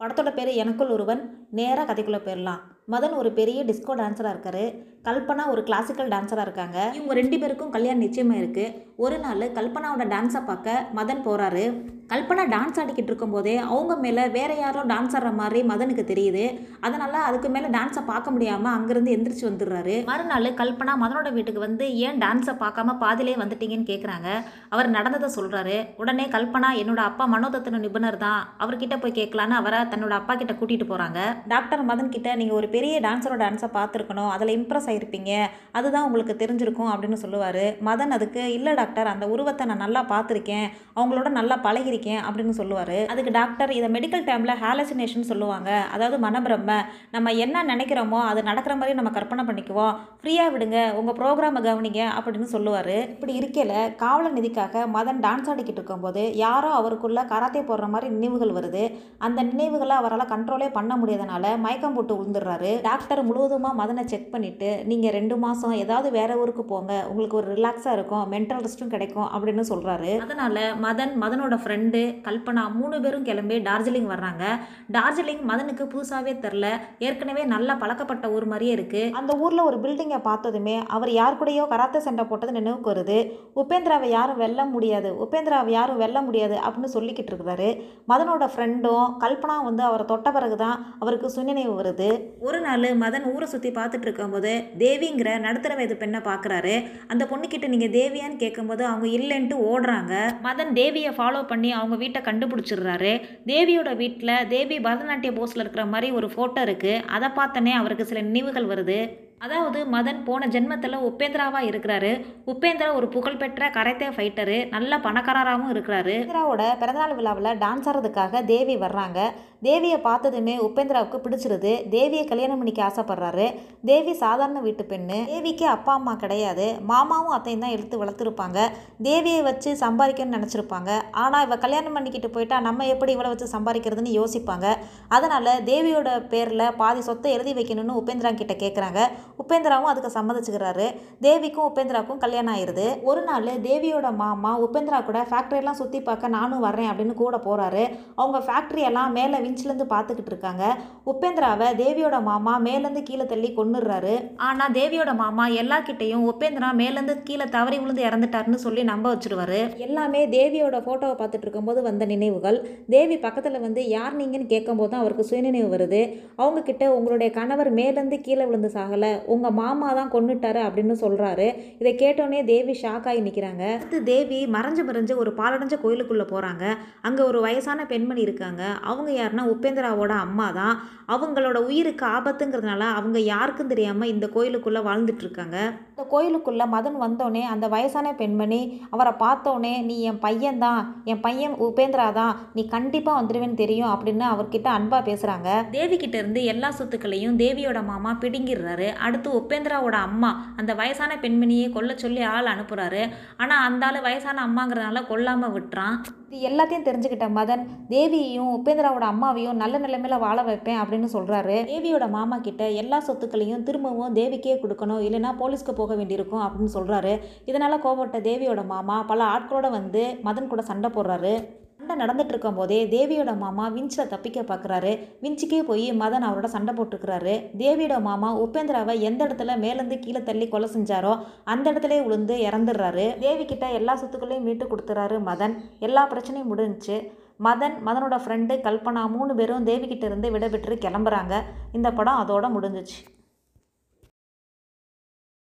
படத்தோட பேர் எனக்குள் ஒருவன். நேராக கதைக்குள்ளே போயிடலாம் மதன் ஒரு பெரிய டிஸ்கோ டான்ஸராக இருக்காரு. கல்பனா ஒரு கிளாசிக்கல் டான்ஸராக இருக்காங்க. இவங்க ரெண்டு பேருக்கும் கல்யாணம் நிச்சயமாக இருக்குது ஒரு நாள் கல்பனாவோட டான்ஸை பார்க்க மதன் போகிறாரு கல்பனா டான்ஸ் ஆடிக்கிட்டு இருக்கும்போதே அவங்க மேலே வேற யாரோ டான்ஸ் ஆடுற மாதிரி மதனுக்கு தெரியுது. அதனால் அதுக்கு மேலே டான்ஸை பார்க்க முடியாமல் அங்கேருந்து எந்திரிச்சு வந்துடுறாரு. மறுநாள் கல்பனா மதனோட வீட்டுக்கு வந்து ஏன் டான்ஸை பார்க்காம பாதிலே வந்துட்டீங்கன்னு கேட்குறாங்க அவர் நடந்ததை சொல்கிறாரு உடனே கல்பனா என்னோட அப்பா மனோதத்துவ நிபுணர் தான் அவர்கிட்ட போய் கேட்கலான்னு அவரை தன்னோட அப்பா கிட்ட கூட்டிகிட்டு போகிறாங்க டாக்டர் மதன் கிட்ட நீங்கள் ஒரு பெரிய டான்ஸரோட டான்ஸை பார்த்துருக்கணும். அதில் இம்ப்ரெஸ் ஆகிருப்பீங்க அதுதான் உங்களுக்கு தெரிஞ்சிருக்கும் அப்படின்னு சொல்லுவார். மதன் அதுக்கு இல்லை டாக்டர் அந்த உருவத்தை நான் நல்லா பார்த்துருக்கேன். அவங்களோட நல்லா பழகிருக்கேன் அப்படின்னு சொல்லுவார். அதுக்கு டாக்டர் இதை மெடிக்கல் டைமில் ஹாலசினேஷன் சொல்லுவாங்க. அதாவது மனப்பிரம நம்ம என்ன நினைக்கிறோமோ அது நடக்கிற மாதிரி நம்ம கற்பனை பண்ணிக்குவோம். ஃப்ரீயாக விடுங்க. உங்கள் ப்ரோக்ராமை கவனிங்க அப்படின்னு சொல்லுவார். இப்படி இருக்கையில் காவலர் நிதிக்காக மதன் டான்ஸ் ஆடிக்கிட்டு இருக்கும்போது யாரோ அவருக்குள்ள கராத்தே போடுற மாதிரி நினைவுகள் வருது. அந்த நினைவுகளை அவரால் கண்ட்ரோலே பண்ண முடியாதனால மயக்கம் போட்டு விழுந்துடுறாரு டாக்டர் முழுவதுமாக மதனை செக் பண்ணிவிட்டு நீங்கள் ரெண்டு மாதம் ஏதாவது வேற ஊருக்கு போங்க. உங்களுக்கு ஒரு ரிலாக்ஸாக இருக்கும். மென்டல் ரெஸ்ட்டும் கிடைக்கும். அப்படின்னு சொல்கிறாரு அதனால் மதன் மதனோட ஃப்ரெண்டு கல்பனா மூணு பேரும் கிளம்பி டார்ஜிலிங் வர்றாங்க. டார்ஜிலிங் மதனுக்கு புதுசாகவே தெரில. ஏற்கனவே நல்லா பழக்கப்பட்ட ஊர் மாதிரியே இருக்குது அந்த ஊரில் ஒரு பில்டிங்கை பார்த்ததுமே அவர் யார் கூடயோ கராத்தே சண்டை போட்டது நினைவுக்கு வருது. உபேந்திராவை யாரும் வெல்ல முடியாது. உபேந்திராவை யாரும் வெல்ல முடியாது அப்படின்னு சொல்லிக்கிட்டு இருக்கிறாரு மதனோட ஃப்ரெண்டும் கல்பனா வந்து அவரை தொட்ட பிறகு தான் அவருக்கு சுயநினைவு வருது. ஒரு நாள் மதன் ஊரை சுற்றி பார்த்துட்டு இருக்கும்போது தேவிங்கிற நடுத்தர வயது பெண்ணை பார்க்குறாரு. அந்த பொண்ணுக்கிட்ட நீங்கள் தேவியான்னு கேட்கும்போது அவங்க இல்லைன்ட்டு ஓடுறாங்க. மதன் தேவியை ஃபாலோ பண்ணி அவங்க வீட்டை கண்டுபிடிச்சிடுறாரு. தேவியோட வீட்டில் தேவி பரதநாட்டிய போஸில் இருக்கிற மாதிரி ஒரு ஃபோட்டோ இருக்குது அதை பார்த்தனே அவருக்கு சில நினைவுகள் வருது. அதாவது மதன் போன ஜென்மத்தில் உபேந்திராவாக இருக்கிறாரு. உபேந்திரா ஒரு புகழ்பெற்ற கரைத்தே ஃபைட்டரு நல்ல பணக்காரராகவும் இருக்கிறாரு. உபேந்திராவோட பிறந்தநாள் விழாவில் டான்ஸ் ஆடுறதுக்காக தேவி வர்றாங்க. தேவியை பார்த்ததுமே உபேந்திராவுக்கு பிடிச்சிருது. தேவியை கல்யாணம் பண்ணிக்க ஆசைப்படுறாரு. தேவி சாதாரண வீட்டு பெண்ணு. தேவிக்கு அப்பா அம்மா கிடையாது. மாமாவும் அத்தையும் தான் எடுத்து வளர்த்துருப்பாங்க. தேவியை வச்சு சம்பாதிக்கணும்னு நினச்சிருப்பாங்க. ஆனால் இவ கல்யாணம் பண்ணிக்கிட்டு போயிட்டா நம்ம எப்படி இவளை வச்சு சம்பாதிக்கிறதுன்னு யோசிப்பாங்க. அதனால் தேவியோட பேரில் பாதி சொத்தை எழுதி வைக்கணும்னு உபேந்திரா கிட்ட கேட்குறாங்க உபேந்திராவும் அதுக்கு சம்மதிச்சுக்கிறாரு. தேவிக்கும் உபேந்திராவுக்கும் கல்யாணம் ஆயிடுது ஒரு நாள் தேவியோட மாமா உபேந்திரா கூட ஃபேக்ட்ரியெல்லாம் சுற்றி பார்க்க நானும் வர்றேன் அப்படின்னு கூட போகிறாரு அவங்க ஃபேக்ட்ரியெல்லாம் மேலே விஞ்சிலேருந்து பார்த்துக்கிட்டு இருக்காங்க. உபேந்திராவை தேவியோட மாமா மேலேருந்து கீழே தள்ளி கொண்டுடுறாரு ஆனால் தேவியோட மாமா எல்லாக்கிட்டையும் உபேந்திரா மேலேருந்து கீழே தவறி விழுந்து இறந்துட்டாருன்னு சொல்லி நம்ப வச்சுருவாரு. எல்லாமே தேவியோட ஃபோட்டோவை பார்த்துட்டு இருக்கும்போது வந்த நினைவுகள். தேவி பக்கத்தில் வந்து யார் நீங்கன்னு கேட்கும்போது தான் அவருக்கு சுயநினைவு வருது. அவங்க கிட்ட உங்களுடைய கணவர் மேலேருந்து கீழே விழுந்து சாகலை. உங்கள் மாமா தான் கொண்டுட்டாரு அப்படின்னு சொல்கிறாரு இதை கேட்டோன்னே தேவி ஷாக் ஆகி நிற்கிறாங்க அடுத்து தேவி மறைஞ்சு மறைஞ்சு ஒரு பாலடைஞ்ச கோயிலுக்குள்ளே போகிறாங்க அங்கே ஒரு வயசான பெண்மணி இருக்காங்க. அவங்க யாருன்னா உபேந்திராவோட அம்மா தான். அவங்களோட உயிருக்கு ஆபத்துங்கிறதுனால அவங்க யாருக்கும் தெரியாமல் இந்த கோயிலுக்குள்ளே வாழ்ந்துட்டுருக்காங்க இந்த கோயிலுக்குள்ளே மதன் வந்தோடனே அந்த வயசான பெண்மணி அவரை பார்த்தோன்னே நீ என் பையன்தான் என் பையன் உபேந்திரா தான். நீ கண்டிப்பாக வந்துடுவேன்னு தெரியும் அப்படின்னு அவர்கிட்ட அன்பாக பேசுகிறாங்க தேவி கிட்ட இருந்து எல்லா சொத்துக்களையும் தேவியோட மாமா பிடுங்கிடுறாரு. அடுத்து உபேந்திராவோட அம்மா அந்த வயசான பெண்மணியை கொல்ல சொல்லி ஆள் அனுப்புகிறாரு ஆனால் அந்த ஆள் வயசான அம்மாங்கிறதுனால கொல்லாமல் விட்டுறான். இது எல்லாத்தையும் தெரிஞ்சுக்கிட்ட மதன் தேவியையும் உபேந்திராவோட அம்மாவையும் நல்ல நிலைமையில் வாழ வைப்பேன் அப்படின்னு சொல்கிறாரு தேவியோட மாமா கிட்ட எல்லா சொத்துக்களையும் திரும்பவும் தேவிக்கே கொடுக்கணும் இல்லைன்னா போலீஸ்க்கு போக வேண்டியிருக்கும் அப்படின்னு சொல்கிறாரு இதனால் கோபப்பட்ட தேவியோட மாமா பல ஆட்களோட வந்து மதன் கூட சண்டை போடுறாரு. சண்டை நடந்துட்டு இருக்கும் போதே தேவியோட மாமா விஞ்சில் தப்பிக்க பார்க்குறாரு விஞ்சுக்கே போய் மதன் அவரோட சண்டை போட்டுக்கிறாரு. தேவியோட மாமா உபேந்திராவை எந்த இடத்துல மேலேருந்து கீழே தள்ளி கொலை செஞ்சாரோ அந்த இடத்துல விழுந்து இறந்துடுறாரு. தேவி கிட்ட எல்லா சொத்துக்களையும் மீட்டு கொடுத்துறாரு மதன். எல்லா பிரச்சனையும் முடிஞ்சுச்சு. மதன் மதனோட ஃப்ரெண்டு கல்பனா மூணு பேரும் தேவி கிட்ட இருந்து விடவிட்டு கிளம்புறாங்க. இந்த படம் அதோட முடிஞ்சிச்சு.